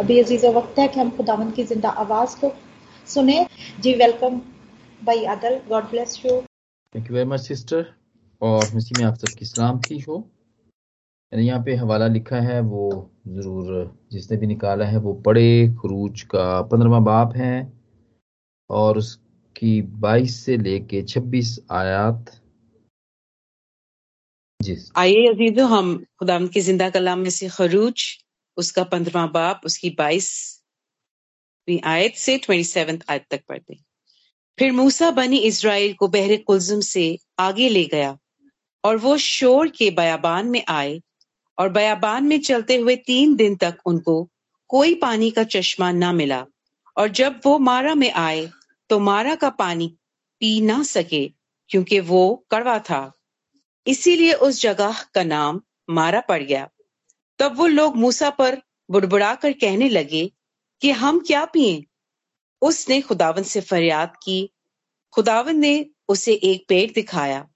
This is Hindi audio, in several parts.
अभी अज़ीज़ वक्त है कि हम खुदावन की ज़िंदा आवाज़ को सुने। जी वेलकम भाई आदल God bless you thank you very much sister और मसीह में आप सबकी सलामती हो। यहाँ पे हवाला लिखा है वो ज़रूर जिसने भी निकाला है वो बड़े खरूज का पंद्रवा बाप है। और उसकी बाईस से लेके छब्बीस आयात। जी। आइए अजीजो हम खुदा की ज़िंदा कलाम में से खरूज। उसका पंद्रवा बाप, उसकी बाईस आयत से ट्वेंटी सेवन आयत तक पढ़ते फिर मूसा बनी इसराइल को बहरे कुलजुम से आगे ले गया और वो शोर के बयाबान में आए और बयाबान में चलते हुए तीन दिन तक उनको कोई पानी का चश्मा ना मिला और जब वो मारा में आए तो मारा का पानी पी ना सके क्योंकि वो कड़वा था। इसीलिए उस जगह का नाम मारा पड़ गया। तब वो लोग मूसा पर बुड़बुड़ा कर कहने लगे कि हम क्या पिए? उसने खुदावन से फरियाद की। खुदावन ने उसे एक पेड़ दिखाया,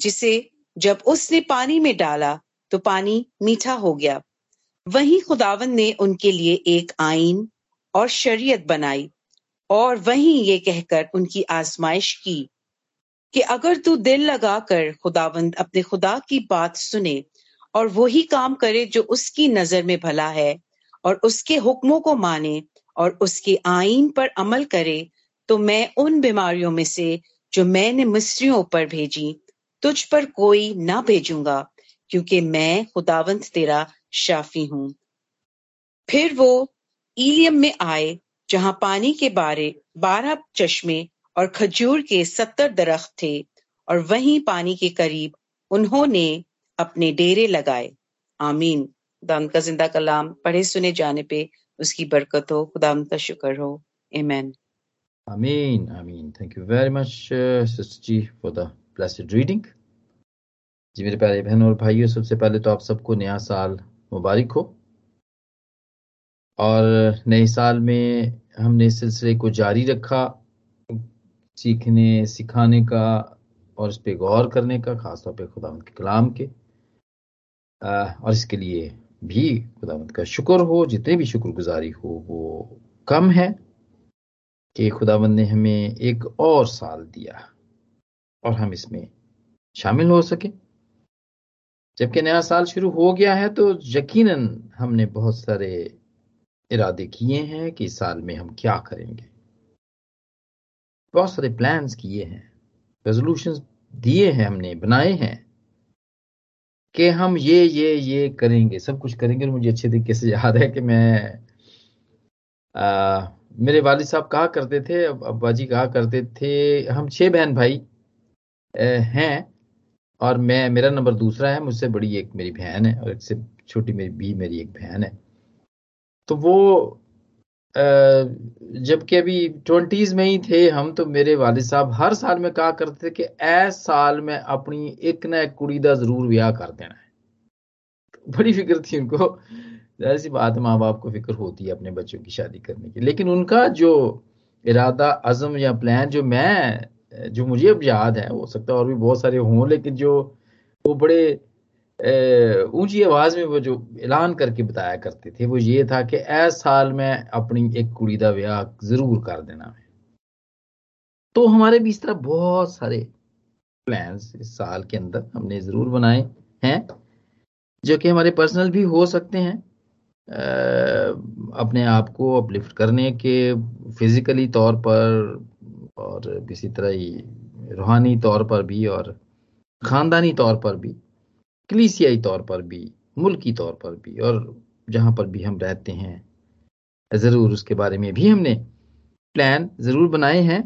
जिसे जब उसने पानी में डाला तो पानी मीठा हो गया। वहीं खुदावन ने उनके लिए एक आइन और शरीयत बनाई और वहीं ये कहकर उनकी आजमाइश की कि अगर तू दिल लगाकर खुदावंद अपने खुदा की बात सुने और वही काम करे जो उसकी नज़र में भला है और उसके हुक्मों को माने और उसके आइन पर अमल करे तो मैं उन बीमारियों में से जो मैंने मिस्रियों पर भेजी, तुझ पर कोई ना भेजूँगा, क्योंकि मैं खुदावंत तेरा शाफी हूँ। फिर वो इलियम में आए, जहाँ पानी के बारे, बारह चश्मे और खजूर के सत्तर दरख्त थे, और वहीं पानी के करीब उन्होंने अपने डेरे लगाए। आमीन। खुदाम का ज़िंदा कलाम पढ़े सुने जाने पे उसकी बरकत हो। खुदाम का शुक्र हो। एमेन आमीन आमीन। Thank you very much sister ji for the blessed reading ji मेरे प्यारे बहनों और भाइयों, सबसे पहले तो आप सबको नया साल मुबारक हो। और नए साल में हमने इस सिलसिले को जारी रखा, सीखने, सिखाने का और इस पे गौर करने का, खासतौर पे खुदा के कलाम के। और इसके लिए भी खुदावंत का शुक्र हो, जितने भी शुक्रगुजारी हो, वो कम है कि खुदावंद ने हमें एक और साल दिया और हम इसमें शामिल हो सके। जबकि नया साल शुरू हो गया है तो यकीनन हमने बहुत सारे इरादे किए हैं कि इस साल में हम क्या करेंगे। बहुत सारे प्लान्स किए हैं रेजोल्यूशन दिए हैं, हमने बनाए हैं। कि हम ये ये ये करेंगे सब कुछ करेंगे और मुझे अच्छे तरीके से याद है कि मैं आ, मेरे वालिद साहब कहा करते थे अब्बा जी कहा करते थे हम छह बहन भाई हैं और मैं मेरा नंबर दूसरा है मुझसे बड़ी एक मेरी बहन है और एक से छोटी मेरी भी मेरी एक बहन है। तो वो जबकि अभी ट्वेंटीज में ही थे, हम तो मेरे वालिद साहब हर साल में कहा करते थे कि ऐस साल में अपनी एक ना एक कुड़ी का ज़रूर ब्याह कर देना है। बड़ी फ़िक्र थी उनको। ऐसी बात माँ बाप को फ़िक्र होती है अपने बच्चों की शादी करने की। लेकिन उनका जो इरादा, अज़म या प्लान जो मैं, जो मुझे अब याद है, हो सकता है और भी बहुत सारे हों, लेकिन जो वो बड़े ऊँची आवाज़ में वो जो ऐलान करके बताया करते थे, वो ये था कि ऐस साल में अपनी एक कुड़ी का ब्याह ज़रूर कर देना है। तो हमारे भी इस तरह बहुत सारे प्लान्स इस साल के अंदर हमने ज़रूर बनाए हैं, जो कि हमारे पर्सनल भी हो सकते हैं। अपने आप को अपलिफ्ट करने के फिजिकली तौर पर और किसी तरह ही रूहानी तौर पर भी और खानदानी तौर पर भी कलीसियाई तौर पर भी, मुल्की तौर पर भी, और जहाँ पर भी हम रहते हैं, ज़रूर उसके बारे में भी हमने प्लान ज़रूर बनाए हैं।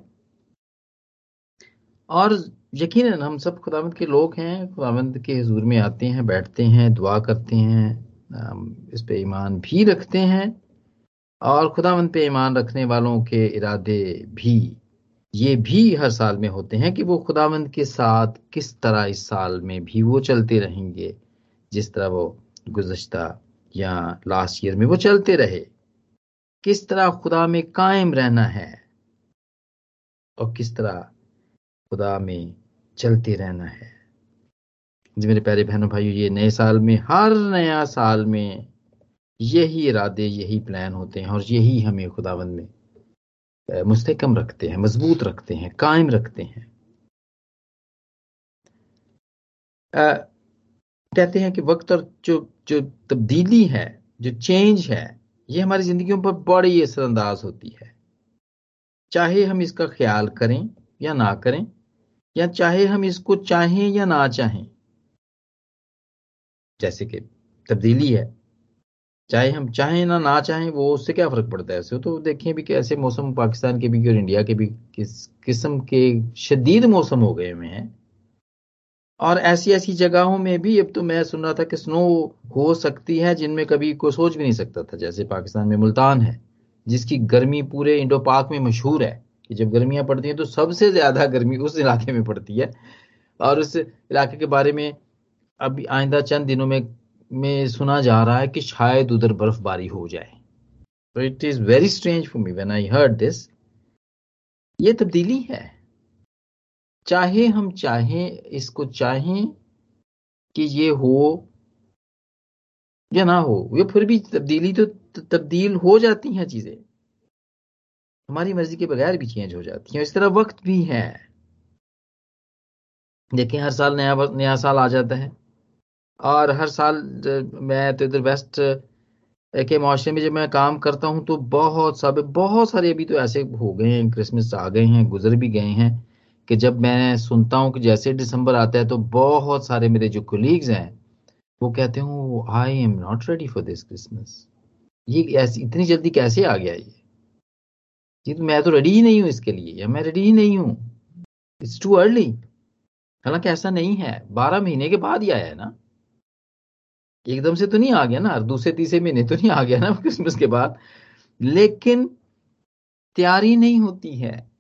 और यकीन हम सब खुदावंद के लोग हैं खुदावंद के हजूर में आते हैं, बैठते हैं, दुआ करते हैं इस पे ईमान भी रखते हैं, और खुदावंद पे ईमान रखने वालों के इरादे भी ये भी हर साल में होते हैं कि वो खुदावंद के साथ किस तरह इस साल में भी वो चलते रहेंगे, जिस तरह वो गुजश्ता या लास्ट ईयर में वो चलते रहे। किस तरह खुदा में कायम रहना है और किस तरह खुदा में चलते रहना है। जी मेरे प्यारे बहनों, भाइयों, ये नए साल में, हर नया साल में यही इरादे, यही प्लान होते हैं और यही हमें खुदावंद में मुस्तकम रखते हैं मज़बूत रखते हैं कायम रखते हैं। आ, कहते हैं कि वक्त और जो जो तब्दीली है जो चेंज है ये हमारी जिंदगियों पर बड़ी असरअंदाज होती है। चाहे हम इसका ख्याल करें या ना करें या चाहे हम इसको चाहें या ना चाहें जैसे कि तब्दीली है चाहे हम चाहें ना ना चाहें, वो उससे क्या फ़र्क पड़ता है? ऐसे तो देखें भी कि ऐसे मौसम पाकिस्तान के भी, और इंडिया के भी किस, किस्म के शदीद मौसम हो गए हुए हैं। और ऐसी ऐसी जगहों में भी अब तो मैं सुन रहा था कि स्नो हो सकती है, जिनमें कभी कोई सोच भी नहीं सकता था, जैसे पाकिस्तान में मुल्तान है, जिसकी गर्मी पूरे इंडो पाक में मशहूर है, कि जब गर्मियाँ पड़ती हैं तो सबसे ज़्यादा गर्मी उस इलाके में पड़ती है। और उस इलाके के बारे में अभी आइंदा चंद दिनों में में सुना जा रहा है कि शायद उधर बर्फबारी हो जाए। तो it is very strange for me when I heard this ये तब्दीली है। चाहे हम चाहें, इसको चाहें कि ये हो या ना हो, ये फिर भी तब्दीली तो तब्दील हो जाती हैं चीज़ें। हमारी मर्ज़ी के बगैर भी चेंज हो जाती हैं इस तरह वक्त भी है। देखें हर साल नया नया साल आ जाता है। और हर साल मैं तो इधर वेस्ट के माशरे में जब मैं काम करता हूँ तो बहुत सब, बहुत सारे अभी तो ऐसे हो गए हैं क्रिसमस आ गए हैं, गुजर भी गए हैं, कि जब मैं सुनता हूँ कि जैसे दिसंबर आता है तो बहुत सारे मेरे जो कोलीग्स हैं, वो कहते हैं I am not ready for this Christmas ये ऐसी, इतनी जल्दी कैसे आ गया ये? ये तो मैं तो रेडी ही नहीं हूँ इसके लिए, या मैं रेडी ही नहीं हूँ। इट्स टू अर्ली हालाँकि ऐसा नहीं है, बारह महीने के बाद ही आया है ना। एकदम से तो नहीं आ गया ना, दूसरे तीसरे महीने तो नहीं आ गया ना क्रिसमस के बाद। लेकिन तैयारी नहीं होती है।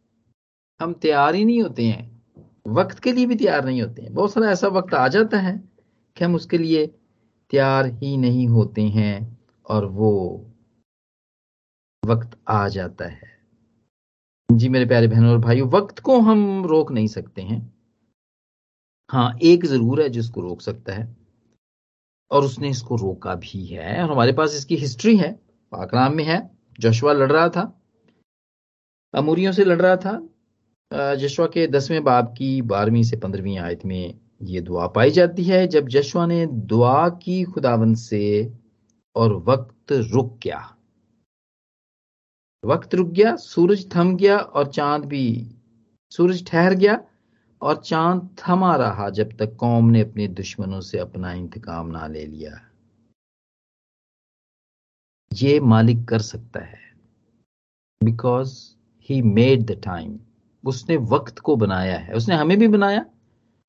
हम तैयार ही नहीं होते हैं। वक्त के लिए भी तैयार नहीं होते हैं। बहुत सारा ऐसा वक्त आ जाता है कि हम उसके लिए तैयार ही नहीं होते हैं और वो वक्त आ जाता है। जी मेरे प्यारे बहनों और भाइयों, वक्त को हम रोक नहीं सकते हैं। हाँ एक ज़रूर है जिसको रोक सकता है। और उसने इसको रोका भी है। और हमारे पास इसकी हिस्ट्री है। पाकराम में है। जोशवा लड़ रहा था। अमूरियों से लड़ रहा था। जशवा के दसवें बाब की बारहवीं से पंद्रहवीं आयत में ये दुआ पाई जाती है। जब जशवा ने दुआ की खुदावन से और वक्त रुक गया। वक्त रुक गया, सूरज थम गया और चाँद भी, सूरज ठहर गया। और चाँद थमा रहा जब तक कौम ने अपने दुश्मनों से अपना इंतकाम ना ले लिया। ये मालिक कर सकता है। Because he made the time उसने वक्त को बनाया है। उसने हमें भी बनाया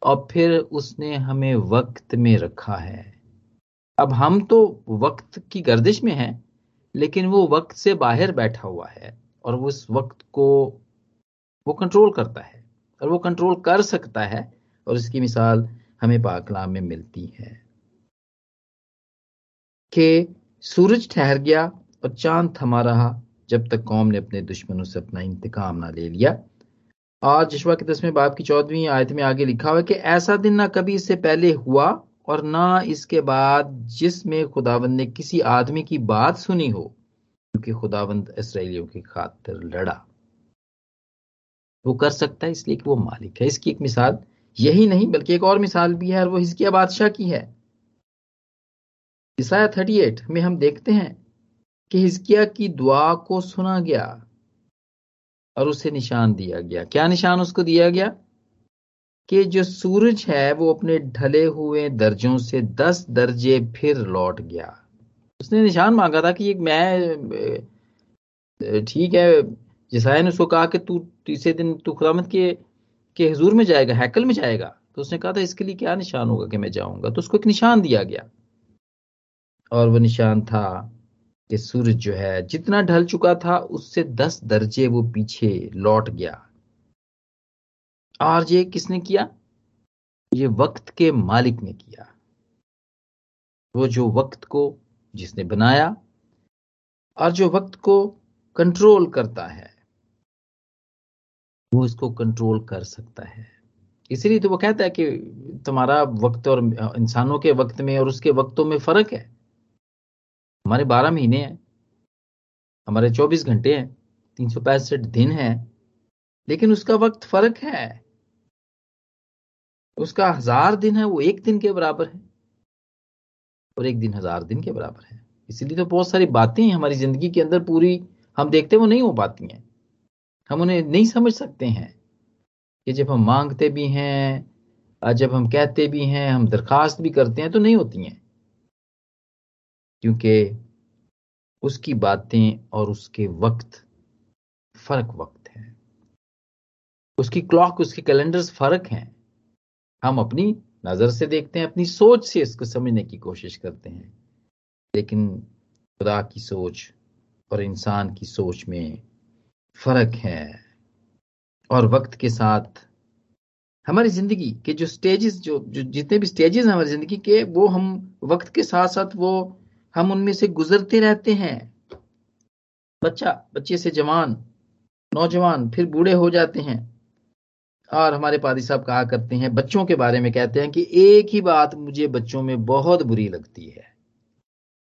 और फिर उसने हमें वक्त में रखा है। अब हम तो वक्त की गर्दिश में हैं, लेकिन वो वक्त से बाहर बैठा हुआ है और वो उस वक्त को वो कंट्रोल करता है। और वो कंट्रोल कर सकता है और इसकी मिसाल हमें पाकलाम में मिलती है। कि सूरज ठहर गया और चाँद थमा रहा जब तक कौम ने अपने दुश्मनों से अपना इंतकाम ना ले लिया। और जशवा के दसवें बाप की चौदहवीं आयत में आगे लिखा हुआ कि ऐसा दिन ना कभी इससे पहले हुआ और ना इसके बाद जिसमें खुदावंद ने किसी आदमी की बात सुनी हो, क्योंकि खुदावंद इसराइलियों की खातिर लड़ा। वो कर सकता है इसलिए कि वो मालिक है। इसकी एक मिसाल यही नहीं, बल्कि एक और मिसाल भी है और वो हिजकिया बादशाह की है। ईसाया थर्टी एट में हम देखते हैं कि हिजकिया की दुआ को सुना गया और उसे निशान दिया गया। क्या निशान उसको दिया गया? कि जो सूरज है वो अपने ढले हुए दर्जों से दस दर्जे फिर लौट गया। उसने निशान मांगा था कि मैं ठीक है जिसाया ने उसको कहा कि तू तीसरे दिन तू खुदामत के के हजूर में जाएगा, हैकल में जाएगा। तो उसने कहा था, इसके लिए क्या निशान होगा कि मैं जाऊँगा? तो उसको एक निशान दिया गया। और वो निशान था कि सूरज जो है, जितना ढल चुका था, उससे दस दर्जे वो पीछे लौट गया। और ये किसने किया? ये वक्त के मालिक ने किया। वो जो वक्त को जिसने बनाया और जो वक्त को कंट्रोल करता है वो इसको कंट्रोल कर सकता है। इसीलिए तो वो कहता है कि तुम्हारा वक्त और इंसानों के वक्त में और उसके वक्तों में फ़र्क है। हमारे बारह महीने हैं, हमारे चौबीस घंटे हैं, तीन सौ पैंसठ दिन है, लेकिन उसका वक्त फ़र्क है। उसका हज़ार दिन है, वो एक दिन के बराबर है और एक दिन हज़ार दिन के बराबर है। इसीलिए तो बहुत सारी बातें हमारी ज़िंदगी के अंदर, पूरी हम देखते वो नहीं हो पाती हैं। हम उन्हें नहीं समझ सकते हैं कि जब हम मांगते भी हैं जब हम कहते भी हैं, हम दरखास्त भी करते हैं तो नहीं होती हैं। क्योंकि उसकी बातें और उसके वक्त, फ़र्क वक्त है। उसकी क्लॉक, उसके कैलेंडर्स फ़र्क हैं। हम अपनी नज़र से देखते हैं, अपनी सोच से इसको समझने की कोशिश करते हैं। लेकिन खुदा की सोच और इंसान की सोच में फ़र्क है और वक्त के साथ हमारी ज़िंदगी के जो स्टेजेस जो, जो जितने भी स्टेजेस हैं हमारी ज़िंदगी के वो हम वक्त के साथ साथ वो हम उनमें से गुजरते रहते हैं। बच्चा बच्चे से जवान नौजवान फिर बूढ़े हो जाते हैं और हमारे पादी साहब कहा करते हैं बच्चों के बारे में कहते हैं कि एक ही बात मुझे बच्चों में बहुत बुरी लगती है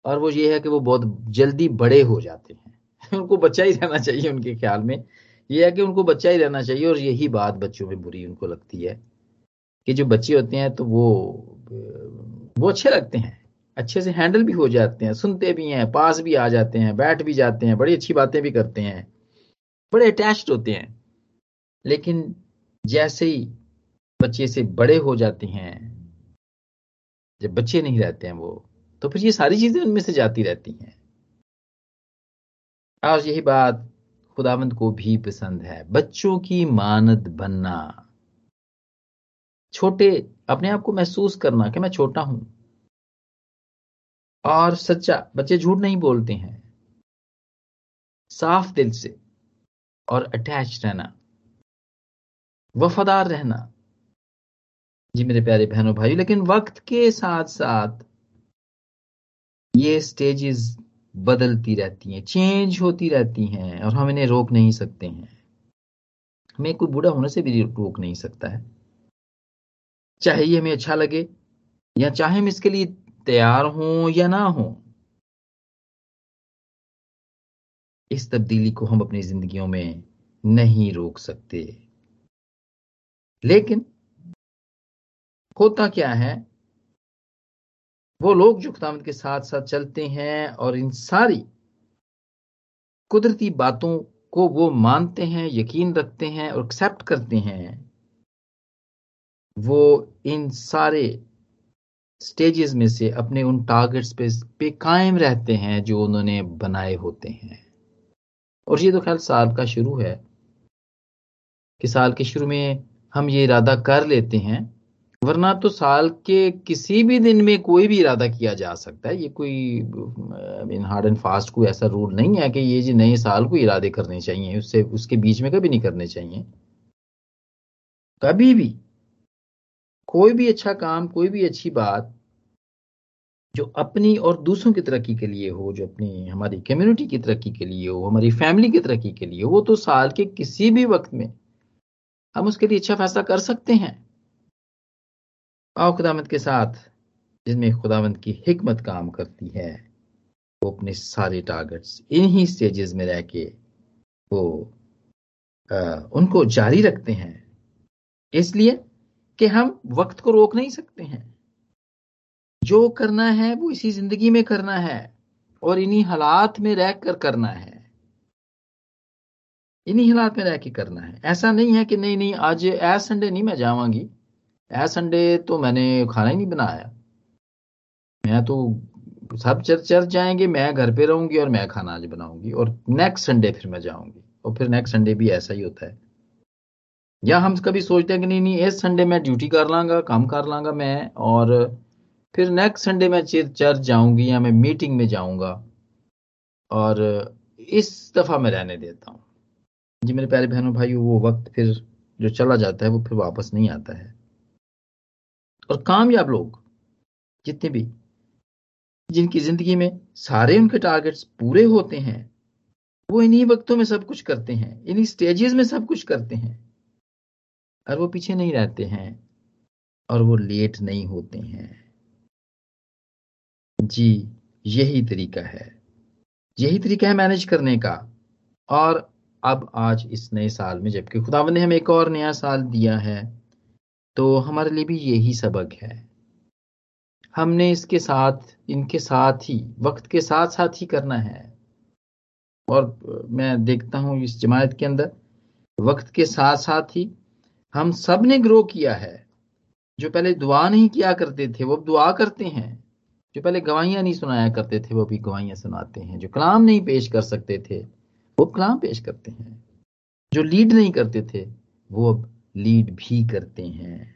और वो ये है कि वो बहुत जल्दी बड़े हो जाते हैं। उनको बच्चा ही रहना चाहिए उनके ख्याल में। ये है कि उनको बच्चा ही रहना चाहिए और यही बात बच्चों में बुरी उनको लगती है कि जो बच्चे होते हैं तो वो वो अच्छे लगते हैं, अच्छे से हैंडल भी हो जाते हैं, सुनते भी हैं, पास भी आ जाते हैं, बैठ भी जाते हैं, बड़ी अच्छी बातें भी करते हैं, बड़े अटैच्ड होते हैं। लेकिन जैसे ही बच्चे से बड़े हो जाते हैं, जब बच्चे नहीं रहते हैं वो तो फिर ये सारी चीज़ें उनमें से जाती रहती हैं। आज यही बात खुदावंद को भी पसंद है। बच्चों की मानद बनना। छोटे, अपने आप को महसूस करना कि मैं छोटा हूँ। और सच्चा, बच्चे झूठ नहीं बोलते हैं। साफ़ दिल से और अटैच रहना। वफादार रहना। जी मेरे प्यारे बहनों भाई लेकिन वक्त के साथ साथ ये स्टेजेस बदलती रहती हैं चेंज होती रहती हैं और हम इन्हें रोक नहीं सकते हैं। हमें कोई बूढ़ा होने से भी रोक नहीं सकता है। चाहे ये हमें अच्छा लगे या चाहे हम इसके लिए तैयार हों या ना हो। इस तब्दीली को हम अपनी जिंदगियों में नहीं रोक सकते। लेकिन होता क्या है? वो लोग जो खुदामद के साथ साथ चलते हैं और इन सारी कुदरती बातों को वो मानते हैं, यकीन रखते हैं और एक्सेप्ट करते हैं, वो इन सारे स्टेजेस में से अपने उन टारगेट्स पे पे कायम रहते हैं जो उन्होंने बनाए होते हैं। और ये तो ख्याल साल का शुरू है कि साल के शुरू में हम ये इरादा कर लेते हैं वरना तो साल के किसी भी दिन में कोई भी इरादा किया जा सकता है। ये कोई इन हार्ड एंड फास्ट कोई ऐसा रूल नहीं है कि ये जी नए साल को इरादे करने चाहिए, उससे, उसके बीच में कभी नहीं करने चाहिए। कभी भी, कोई भी अच्छा काम, कोई भी अच्छी बात जो अपनी और दूसरों की तरक्की के लिए हो, जो अपनी, हमारी कम्युनिटी की तरक्की के लिए हो, हमारी फैमिली की तरक्की के लिए हो, वो तो साल के किसी भी वक्त में हम उसके लिए अच्छा फैसला कर सकते हैं। आओ खुदामत के साथ जिनमें खुदावंत की हिकमत काम करती है वो अपने सारे टारगेट्स इन्हीं स्टेजेस में रह के वो आ, उनको जारी रखते हैं। इसलिए कि हम वक्त को रोक नहीं सकते हैं। जो करना है वो इसी ज़िंदगी में करना है और इन्हीं हालात में रह कर करना है। इन्हीं हालात में रह के करना है। ऐसा नहीं है कि नहीं नहीं आज एज संडे नहीं मैं जावांगी। एज संडे तो मैंने खाना ही नहीं बनाया। मैं तो सब चर्च चर्च जाएँगे, मैं घर पे रहूँगी और मैं खाना आज बनाऊँगी और नेक्स्ट संडे फिर मैं जाऊँगी। और फिर नेक्स्ट संडे भी ऐसा ही होता है। या हम कभी सोचते हैं कि नहीं नहीं, इस संडे मैं ड्यूटी कर लांगा, काम कर लांगा मैं और फिर नेक्स्ट संडे मैं चर्च जाऊँगी या मैं मीटिंग में जाऊँगा और इस दफ़ा मैं रहने देता हूँ। जी मेरे प्यारे बहनों भाई वो वक्त फिर जो चला जाता है वो फिर वापस नहीं आता है। और कामयाब लोग, जितने भी, जिनकी ज़िंदगी में सारे उनके टारगेट्स पूरे होते हैं, वो इन्हीं वक्तों में सब कुछ करते हैं, इन्हीं स्टेजेस में सब कुछ करते हैं, और वो पीछे नहीं रहते हैं, और वो लेट नहीं होते हैं। जी, यही तरीका है। यही तरीका है मैनेज करने का। और अब आज इस नए साल में, जबकि खुदावन ने हमें एक और नया साल दिया है तो हमारे लिए भी यही सबक है। हमने इसके साथ, इनके साथ ही, वक्त के साथ साथ ही करना है। और मैं देखता हूँ इस जमायत के अंदर, वक्त के साथ साथ ही हम सबने ग्रो किया है। जो पहले दुआ नहीं किया करते थे, वो दुआ करते हैं। जो पहले गवाहियाँ नहीं सुनाया करते थे, वो भी गवाहियाँ सुनाते हैं। जो कलाम नहीं पेश कर सकते थे, वो कलाम पेश करते हैं। जो लीड नहीं करते थे, वो अब लीड भी करते हैं।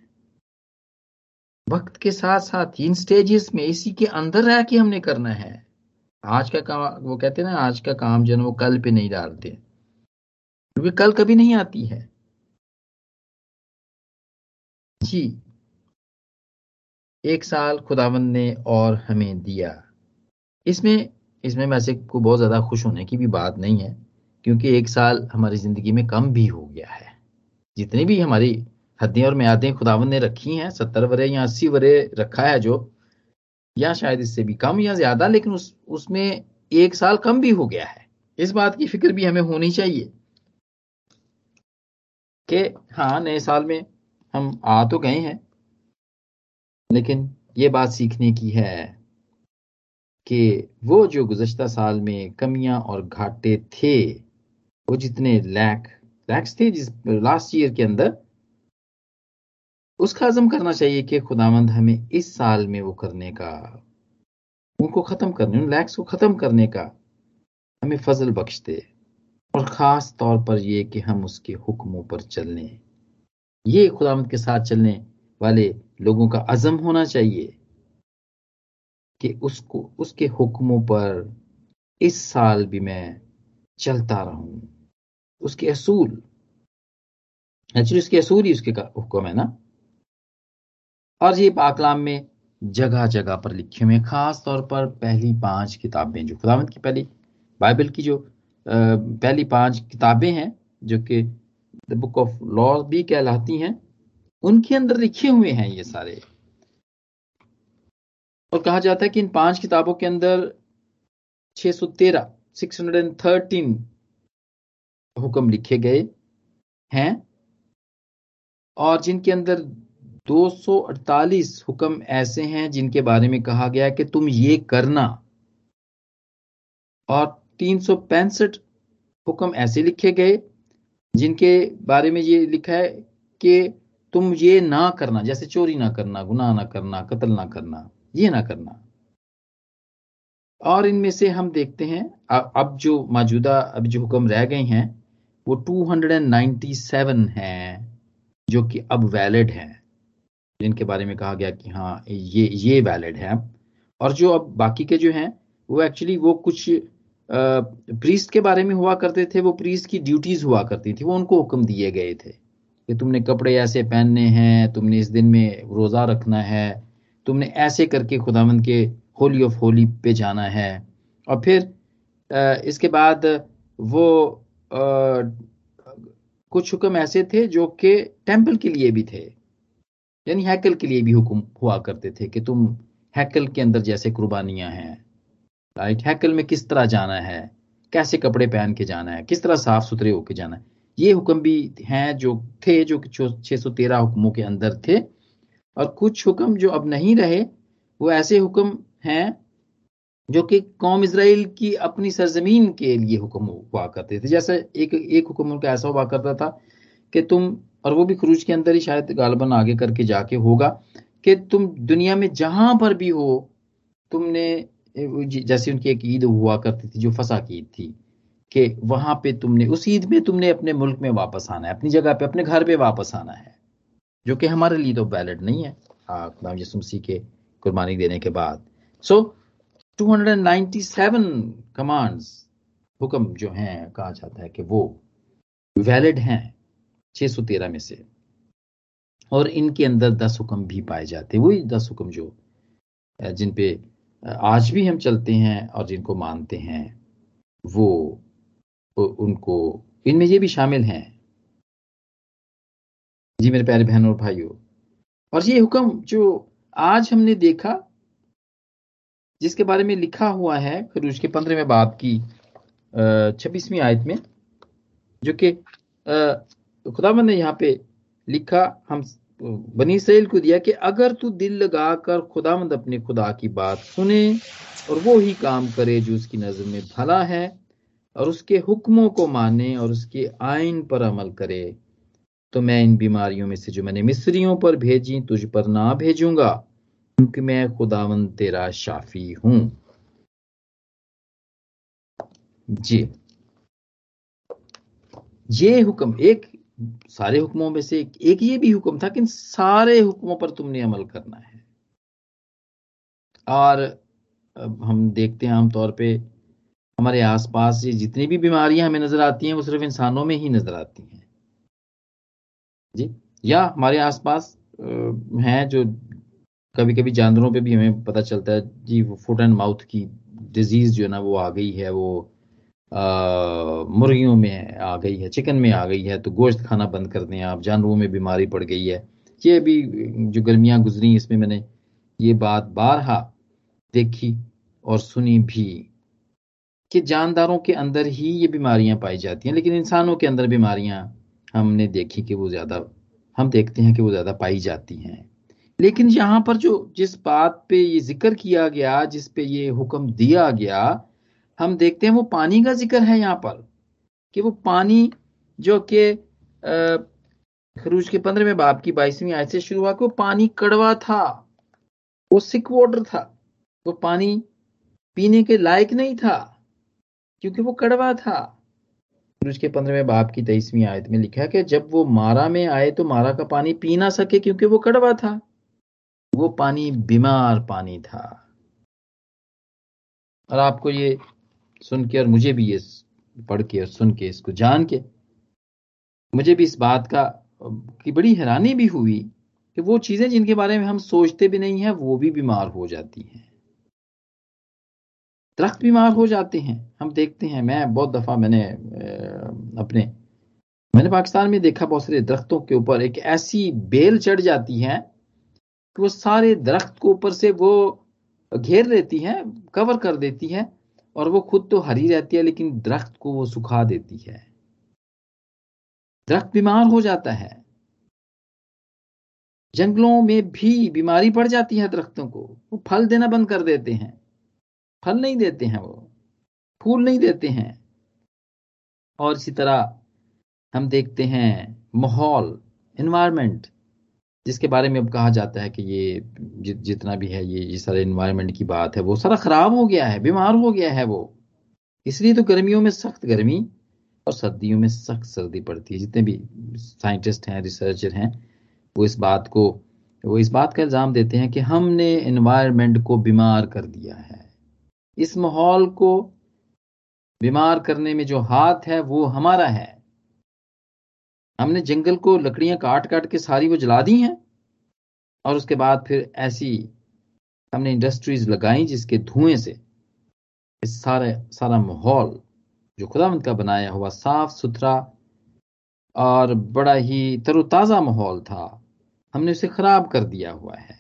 वक्त के साथ साथ इन स्टेजेस में इसी के अंदर रह के हमने करना है। आज का काम, वो कहते हैं ना, आज का काम जो वो कल पे नहीं डालते। क्योंकि कल कभी नहीं आती है। जी। एक साल खुदावन ने और हमें दिया। इसमें इसमें वैसे को बहुत ज़्यादा खुश होने की भी बात नहीं है, क्योंकि एक साल हमारी ज़िंदगी में कम भी हो गया है। जितनी भी हमारी हद्दें और म्यादें खुदावन ने रखी हैं, सत्तर वरे या अस्सी वरे रखा है जो, या शायद इससे भी कम या ज़्यादा, लेकिन उस, उसमें एक साल कम भी हो गया है। इस बात की फ़िक्र भी हमें होनी चाहिए कि हाँ नए साल में हम आ तो गए हैं, लेकिन ये बात सीखने की है कि वो जो गुजश्ता साल में कमियाँ और घाटे थे, वो जितने लैक जिस लास्ट ईयर के अंदर, उसका आज़म करना चाहिए कि खुदावंद हमें इस साल में वो करने का, उनको खत्म करने, उन लैक्स को खत्म करने का हमें फजल बख्श दे और खास तौर पर ये कि हम उसके हुक्मों पर चलने। ये खुदावंद के साथ चलने वाले लोगों का अजम होना चाहिए कि उसको, उसके हुक्मों पर इस साल भी मैं चलता रहूँ। उसके असूल एक्चुअली उसके असूल ही उसके हुक्म है ना? और ये पाकलाम में जगह जगह पर लिखे हुए खास तौर पर पहली पाँच किताबें जो खुदावंत की पहली, बाइबल की जो पहली पाँच किताबें हैं, जो कि द बुक ऑफ़ लॉ भी कहलाती हैं, उनके अंदर लिखे हुए हैं ये सारे। और कहा जाता है कि इन पाँच किताबों के अंदर 613 613 हुक्म लिखे गए हैं और जिनके अंदर 248 हुक्म ऐसे हैं जिनके बारे में कहा गया कि तुम ये करना। और तीन सौ पैंसठ हुक्म ऐसे लिखे गए जिनके बारे में ये लिखा है कि तुम ये ना करना, जैसे चोरी ना करना, गुनाह ना करना, कत्ल ना करना, ये ना करना। और इनमें से हम देखते हैं अब जो मौजूदा, अब जो हुक्म रह गए हैं वो 297 हैं, जो कि अब वैलिड हैं, जिनके बारे में कहा गया कि हाँ ये ये वैलिड है और जो अब बाकी के जो हैं, वो एक्चुअली वो कुछ प्रीस्ट के बारे में हुआ करते थे, वो प्रीस्ट की ड्यूटीज़ हुआ करती थी, वो उनको हुक्म दिए गए थे कि तुमने कपड़े ऐसे पहनने हैं, तुमने इस दिन में रोजा रखना है, तुमने ऐसे करके खुदावंद के होली ऑफ़ होली पे जाना है। और फिर इसके बाद वो कुछ हुक्म ऐसे थे जो कि टेंपल के लिए भी थे। यानी हैकल के लिए भी हुक्म हुआ करते थे कि तुम हैकल के अंदर जैसे कुर्बानियाँ हैं। राइट हैकल में किस तरह जाना है? कैसे कपड़े पहन के जाना है? किस तरह साफ़ सुथरे होके जाना है? ये हुक्म भी हैं जो थे, जो छह सौ तेरह हुक्मों के अंदर थे। और कुछ हुक्म जो अब नहीं रहे, वो ऐसे हुक्म हैं जो कि कौम इसराइल की अपनी सरजमीन के लिए हुक्म हुआ करते थे। जैसे एक एक हुक्म उनका ऐसा हुआ करता था कि तुम और वो भी खरूज के अंदर ही शायद गालबन आगे करके जाके होगा कि तुम दुनिया में जहाँ पर भी हो तुमने जैसे उनकी एक ईद हुआ करती थी जो फसा की ईद थी कि वहाँ पे तुमने उस ईद में तुमने अपने मुल्क में वापस आना है अपनी जगह पे अपने घर पे वापस आना है जो कि हमारे लिए तो वैलिड नहीं है। यसु मसीह के कुर्बानी देने के बाद। सो so, 297 कमांड्स हुक्म जो हैं, कहा जाता है कि वो वैलिड हैं 613 में से। और इनके अंदर दस हुक्म भी पाए जाते हैं। वही दस हुक्म जो जिन पे आज भी हम चलते हैं और जिनको मानते हैं, वो उनको, इनमें ये भी शामिल हैं। जी मेरे प्यारे बहनों और भाइयों, और ये हुक्म जो आज हमने देखा जिसके बारे में लिखा हुआ है, फिर उसके पंद्रहवें बाप की छब्बीसवीं आयत में, जो कि खुदाबंद ने यहाँ पे लिखा, हम बनी सैल को दिया कि अगर तू दिल लगा लगाकर खुदामंद अपने खुदा की बात सुने और वो ही काम करे जो उसकी नज़र में भला है और उसके हुक्मों को माने और उसके आइन पर अमल करे तो मैं इन बीमारियों में से जो मैंने मिस्रियों पर भेजी, तुझ पर ना भेजूँगा। क्योंकि मैं खुदावन तेरा शाफी हूँ। जी। ये हुक्म एक सारे हुक्मों में से एक, एक ये भी हुक्म था कि सारे हुक्मों पर तुमने अमल करना है। और हम देखते हैं आमतौर पे हमारे आसपास ये जितनी भी बीमारियाँ हमें नज़र आती हैं वो सिर्फ़ इंसानों में ही नज़र आती हैं। जी? या हमारे आसपास हैं जो कभी कभी जानवरों पे भी हमें पता चलता है, जी, वो फुट एंड माउथ की डिज़ीज़ जो है ना, वो आ गई है, वो मुर्गियों में आ गई है, चिकन में आ गई है तो गोश्त खाना बंद कर दें आप, जानवरों में बीमारी पड़ गई है। ये भी जो गर्मियाँ गुजरी इसमें मैंने ये बात बारहा देखी और सुनी भी कि जानदारों के अंदर ही ये बीमारियाँ पाई जाती हैं, लेकिन इंसानों के अंदर बीमारियाँ हमने देखी कि वो ज़्यादा, हम देखते हैं कि वो ज़्यादा पाई जाती हैं। लेकिन यहाँ पर जो जिस बात पे ये ज़िक्र किया गया, जिस पे ये हुक्म दिया गया, हम देखते हैं वो पानी का ज़िक्र है यहाँ पर, कि वो पानी जो कि खरूज के पंद्रहवें बाप की बाईसवीं आयत से शुरू हुआ कि वो पानी कड़वा था, वो सिक वाटर था, वो पानी पीने के लायक नहीं था, क्योंकि वो कड़वा था। खरूज के पंद्रहवें बाप की तेईसवीं आयत में लिखा कि जब वो मारा में आए तो मारा का पानी पी ना सके क्योंकि वो कड़वा था। वो पानी बीमार पानी था। और आपको ये सुन के और मुझे भी ये पढ़ के और सुन के, इसको जान के मुझे भी इस बात का की बड़ी हैरानी भी हुई कि वो चीज़ें जिनके बारे में हम सोचते भी नहीं है, वो भी बीमार हो जाती हैं। दरख्त बीमार हो जाते हैं। हम देखते हैं, मैं बहुत दफ़ा मैंने अपने, मैंने पाकिस्तान में देखा बहुत सारे दरख्तों के ऊपर एक ऐसी बेल चढ़ जाती है कि वो सारे दरख्त को ऊपर से वो घेर लेती है कवर कर देती है, और वो खुद तो हरी रहती है, लेकिन दरख्त को वो सुखा देती है। दरख्त बीमार हो जाता है। जंगलों में भी बीमारी पड़ जाती है दरख्तों को। वो फल देना बंद कर देते हैं। फल नहीं देते हैं वो। फूल नहीं देते हैं। और इसी तरह हम देखते हैं माहौल एनवायरमेंट जिसके बारे में अब कहा जाता है कि ये जितना भी है, ये ये सारे इन्वायरमेंट की बात है, वो सारा खराब हो गया है, बीमार हो गया है वो। इसलिए तो गर्मियों में सख्त गर्मी और सर्दियों में सख्त सर्दी पड़ती है। जितने भी साइंटिस्ट हैं रिसर्चर हैं, वो इस बात को, वो इस बात का इल्ज़ाम देते हैं कि हमने इन्वायरमेंट को बीमार कर दिया है। इस माहौल को बीमार करने में जो हाथ है, वो हमारा है। हमने जंगल को लकड़ियाँ काट काट के सारी वो जला दी हैं, और उसके बाद फिर ऐसी हमने इंडस्ट्रीज़ लगाई जिसके धुएँ से इस सारे, सारा माहौल जो खुदावंत का बनाया हुआ साफ़ सुथरा और बड़ा ही तरोताज़ा माहौल था, हमने उसे खराब कर दिया हुआ है।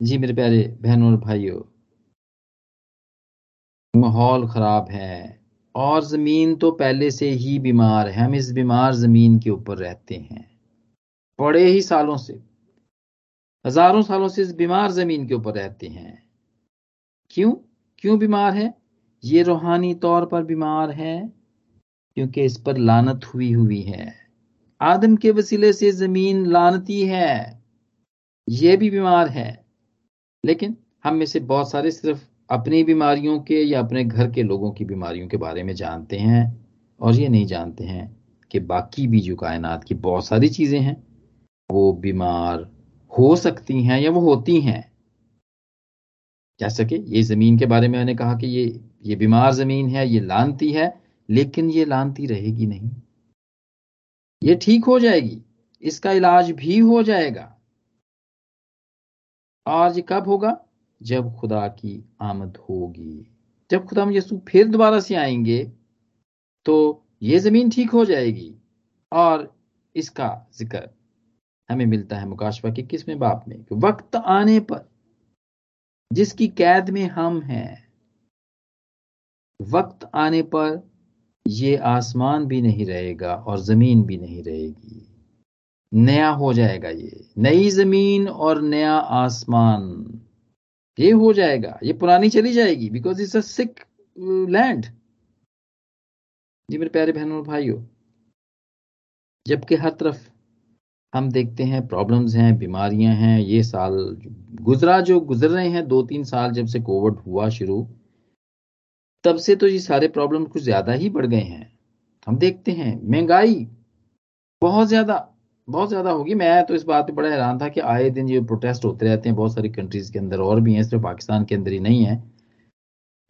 जी मेरे प्यारे बहनों और भाइयों, माहौल खराब है। और ज़मीन तो पहले से ही बीमार है। हम इस बीमार ज़मीन के ऊपर रहते हैं। बड़े ही सालों से, हज़ारों सालों से इस बीमार ज़मीन के ऊपर रहते हैं। क्यों? क्यों बीमार है? ये रूहानी तौर पर बीमार है, क्योंकि इस पर लानत हुई हुई है। आदम के वसीले से ज़मीन लानती है, ये भी बीमार है। लेकिन हम में से बहुत सारे सिर्फ़ अपनी बीमारियों के या अपने घर के लोगों की बीमारियों के बारे में जानते हैं और ये नहीं जानते हैं कि बाकी भी जो कायनात की बहुत सारी चीज़ें हैं, वो बीमार हो सकती हैं या वो होती हैं। जैसा कि ये ज़मीन के बारे में मैंने कहा कि ये ये बीमार ज़मीन है, ये लानती है, लेकिन ये लानती रहेगी नहीं। ये ठीक हो जाएगी, इसका इलाज भी हो जाएगा। ये कब होगा? जब खुदा की आमद होगी। जब खुदा यसु फिर दोबारा से आएँगे तो ये ज़मीन ठीक हो जाएगी। और इसका ज़िक्र हमें मिलता है मुकाशवा के किसमें बाप में कि वक्त आने पर जिसकी कैद में हम हैं, वक्त आने पर ये आसमान भी नहीं रहेगा और ज़मीन भी नहीं रहेगी। नया हो जाएगा ये। नई ज़मीन और नया आसमान। ये हो जाएगा, ये पुरानी चली जाएगी because it's a sick land जी मेरे प्यारे बहनों और भाइयों, जबकि हर तरफ़ हम देखते हैं प्रॉब्लम्स हैं, बीमारियाँ हैं, ये साल गुजरा जो गुजर रहे हैं दो तीन साल जब से कोविड हुआ शुरू, तब से तो ये सारे प्रॉब्लम कुछ ज़्यादा ही बढ़ गए हैं। हम देखते हैं, महँगाई बहुत ज़्यादा बहुत ज़्यादा होगी। मैं तो इस बात पे बड़ा हैरान था कि आए दिन ये प्रोटेस्ट होते रहते हैं, बहुत सारी कंट्रीज़ के अंदर और भी हैं, सिर्फ़ पाकिस्तान के अंदर ही नहीं है।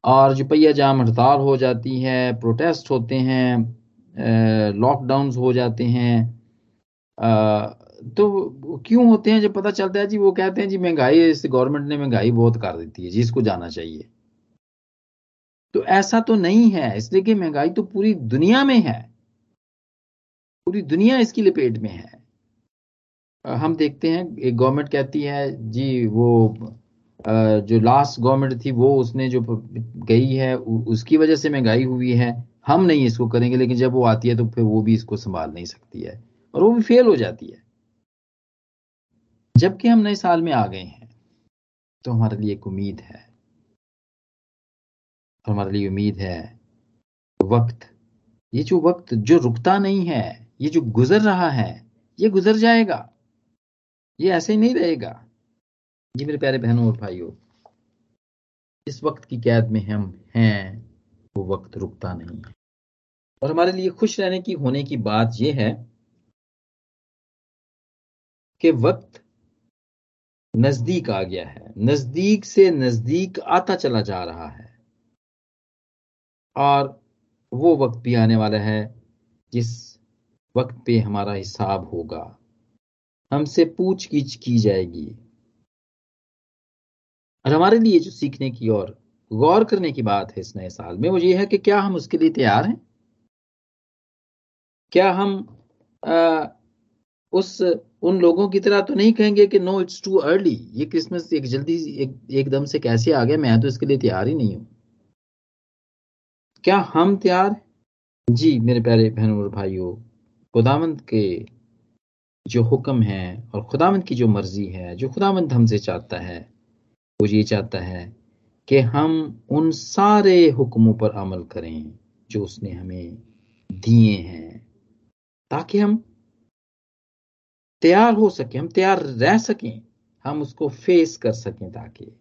और जो पहिया जाम हड़ताल हो जाती है प्रोटेस्ट होते हैं लॉकडाउन हो जाते हैं तो क्यों होते हैं जब पता चलता है? जी, वो कहते हैं, जी, महँगाई इस गवर्नमेंट ने महँगाई बहुत कर देती है जिसको जाना चाहिए। तो ऐसा तो नहीं है, इसलिए कि महँगाई तो पूरी दुनिया में है। पूरी दुनिया इसकी लपेट में है। हम देखते हैं, एक गवर्नमेंट कहती है, जी, वो जो लास्ट गवर्नमेंट थी, वो उसने जो गई है उसकी वजह से महँगाई हुई है, हम नहीं इसको करेंगे, लेकिन जब वो आती है तो फिर वो भी इसको संभाल नहीं सकती है। और वो भी फेल हो जाती है। जबकि हम नए साल में आ गए हैं तो हमारे लिए एक उम्मीद है। हमारे लिए उम्मीद है, वक्त, ये जो वक्त, जो रुकता नहीं है, ये जो गुजर रहा है, ये गुजर जाएगा। ये ऐसे ही नहीं रहेगा। जी मेरे प्यारे बहनों और भाइयों, इस वक्त की कैद में हम हैं, वो वक्त रुकता नहीं है। और हमारे लिए खुश रहने की, होने की बात यह है कि वक्त नज़दीक आ गया है। नज़दीक से नज़दीक आता चला जा रहा है। और वो वक्त भी आने वाला है, जिस वक्त पे हमारा हिसाब होगा। हमसे पूछ गिछ की जाएगी। और हमारे लिए जो सीखने की और गौर करने की बात है इस नए साल में वो ये है कि क्या हम उसके लिए तैयार हैं? क्या हम आ, उस उन लोगों की तरह तो नहीं कहेंगे कि नो इट्स टू अर्ली ये क्रिसमस एक जल्दी एक एकदम से कैसे आ गया मैं तो इसके लिए तैयार ही नहीं हूँ। क्या हम तैयार जी मेरे प्यारे बहनों और भाइयों खुदावंत के जो हुक्म है और खुदावंत की जो मर्ज़ी है, जो खुदावंत हमसे चाहता है, वो ये चाहता है कि हम उन सारे हुक्मों पर अमल करें जो उसने हमें दिए हैं, ताकि हम तैयार हो सके, हम तैयार रह सकें, हम उसको फेस कर सकें ताकि।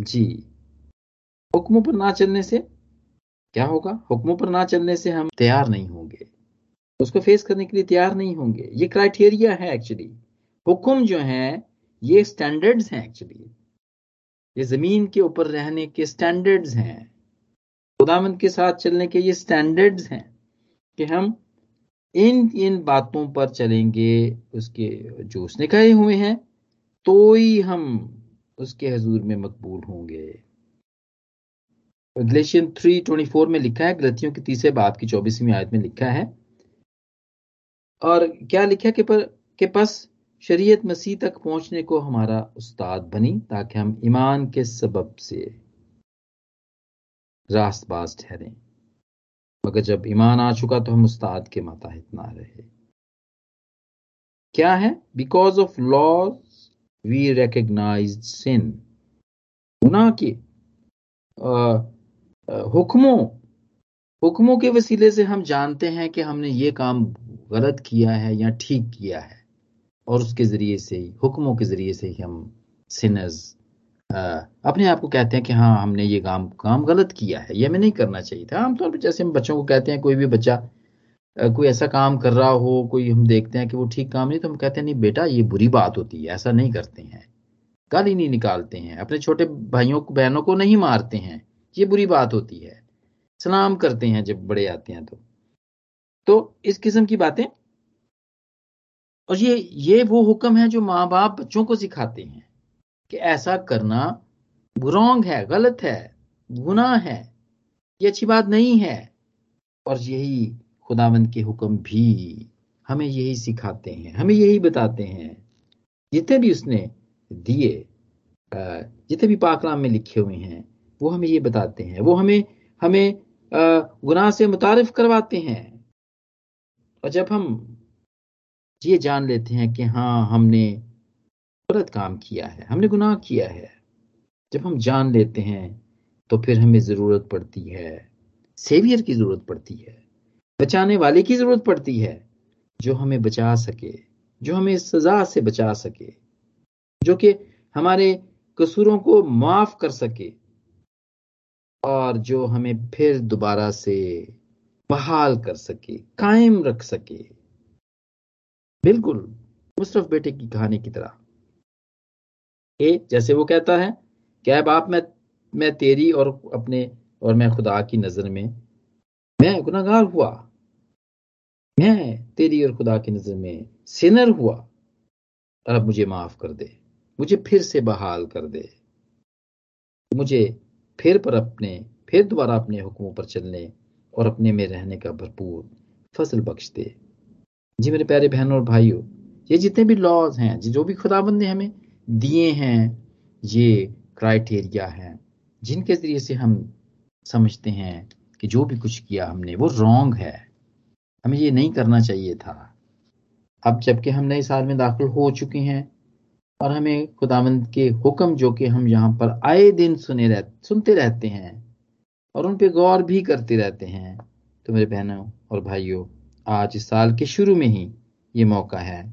जी। हुक्मों पर ना चलने से क्या होगा? हुक्मों पर ना चलने से हम तैयार नहीं होंगे। उसको फेस करने के लिए तैयार नहीं होंगे। ये क्राइटेरिया है एक्चुअली हुक्म जो है, ये स्टैंडर्ड्स हैं एक्चुअली ये ज़मीन के ऊपर रहने के स्टैंडर्ड्स हैं। खुदामंद के साथ चलने के ये स्टैंडर्ड्स हैं कि हम इन इन बातों पर चलेंगे, उसके जो उसने कहे हुए हैं तो ही हम उसके हजूर में मकबूल होंगे। ग्लेशियन 324 में लिखा है, गलतियों की तीसरे बाप की चौबीसवीं आयत में लिखा है और क्या लिखा कि पर, के पास शरीयत मसीह तक पहुँचने को हमारा उस्ताद बनी, ताकि हम ईमान के सबब से रास्तबाज ठहरें। मगर जब ईमान आ चुका तो हम उस्ताद के माताहित ना रहे। क्या है? Because of laws we recognize sin गुनाह की हुक्मों हुक्मों के वसीले से हम जानते हैं कि हमने ये काम गलत किया है या ठीक किया है, और उसके ज़रिए से ही, हुक्मों के ज़रिए से ही हम सिनर्स अपने आप को कहते हैं कि हाँ हमने ये काम काम गलत किया है, ये हमें नहीं करना चाहिए था। आमतौर पर जैसे हम बच्चों को कहते हैं, कोई भी बच्चा कोई ऐसा काम कर रहा हो, कोई हम देखते हैं कि वो ठीक काम नहीं तो हम कहते हैं, नहीं बेटा, ये बुरी बात होती है, ऐसा नहीं करते हैं। गाली नहीं निकालते हैं, अपने छोटे भाइयों को, बहनों को नहीं मारते हैं, ये बुरी बात होती है। सलाम करते हैं जब बड़े आते हैं तो। तो इस किस्म की बातें। और ये ये वो हुक्म है जो माँ बाप बच्चों को सिखाते हैं कि ऐसा करना रॉन्ग है, गलत है, गुनाह है, ये अच्छी बात नहीं है। और यही खुदावंद के हुक्म भी हमें यही सिखाते हैं, हमें यही बताते हैं। जितने भी उसने दिए जितने भी पाकलाम में लिखे हुए हैं, वो हमें ये बताते हैं। वो हमें हमें गुनाह से मुतारफ करवाते हैं। और जब हम ये जान लेते हैं कि हाँ हमने गलत काम किया है, हमने गुनाह किया है, जब हम जान लेते हैं तो फिर हमें ज़रूरत पड़ती है, सेवियर की ज़रूरत पड़ती है, बचाने वाले की ज़रूरत पड़ती है, जो हमें बचा सके, जो हमें सजा से बचा सके, जो कि हमारे कसूरों को माफ़ कर सके और जो हमें फिर दोबारा से बहाल कर सके, कायम रख सके। बिल्कुल मुशरफ बेटे की कहानी की तरह। ए, जैसे वो कहता है, क्या बाप, मैं मैं तेरी और अपने, और मैं खुदा की नज़र में, मैं गुनागार हुआ? मैं तेरी और खुदा की नज़र में सिनर हुआ? और अब मुझे माफ़ कर दे, मुझे फिर से बहाल कर दे। मुझे फिर पर अपने, फिर दोबारा अपने हुक्मों पर चलने और अपने में रहने का भरपूर फ़सल बख्श दे जी मेरे प्यारे बहनों और भाइयों, ये जितने भी लॉज हैं, जो भी खुदाबंद ने हमें दिए हैं, ये क्राइटेरिया हैं, जिनके ज़रिए से हम समझते हैं कि जो भी कुछ किया हमने, वो रॉन्ग है। हमें ये नहीं करना चाहिए था। अब जबकि हम नए साल में दाखिल हो चुके हैं और हमें खुदावंद के हुक्म जो कि हम यहाँ पर आए दिन सुने रह, सुनते रहते हैं और उन पे गौर भी करते रहते हैं। तो मेरे बहनों और भाइयों, आज इस साल के शुरू में ही ये मौका है।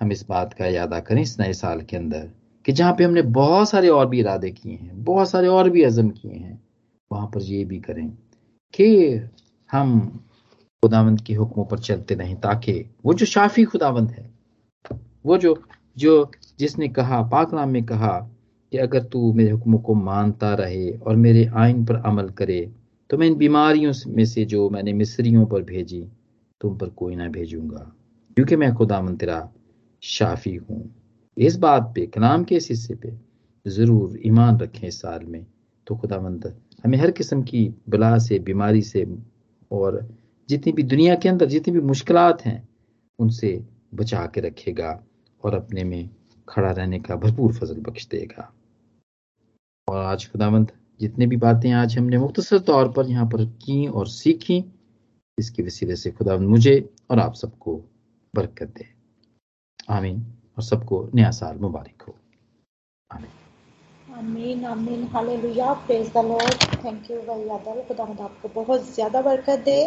हम इस बात का यादा करें इस नए साल के अंदर कि जहाँ पे हमने बहुत सारे और भी इरादे किए हैं, बहुत सारे और भी अजम किए हैं, वहाँ पर ये भी करें कि हम खुदावंत के हुक्मों पर चलते रहें ताकि वो जो शाफी खुदावंत है, वो जो जो जिसने कहा, पाकलाम में कहा कि अगर तू मेरे हुक्मों को मानता रहे और मेरे आइन पर अमल करे तो मैं इन बीमारियों में से जो मैंने मिस्रियों पर भेजी, तुम पर कोई ना भेजूँगा। क्योंकि मैं खुदा तेरा शाफी हूँ। इस बात पे, कलाम के इस हिस्से पे ज़रूर ईमान रखें इस साल में। तो खुदावंद हमें हर किस्म की बला से, बीमारी से और जितनी भी दुनिया के अंदर जितनी भी मुश्किल हैं, उनसे बचा के रखेगा और अपने में खड़ा रहने का भरपूर फजल बख्श देगा। और आज खुदावंत जितने भी बातें आज हमने मुख्तसर तौर पर यहाँ पर की और सीखी, इसके वसीले से खुदावंत मुझे और आप सबको बरकत दे। आमीन। और सबको नया साल मुबारक हो। आमीन। आमीन आमीन। Hallelujah. Praise the Lord thank you भाई यादव खुदा आपको बहुत ज़्यादा बरकत दे।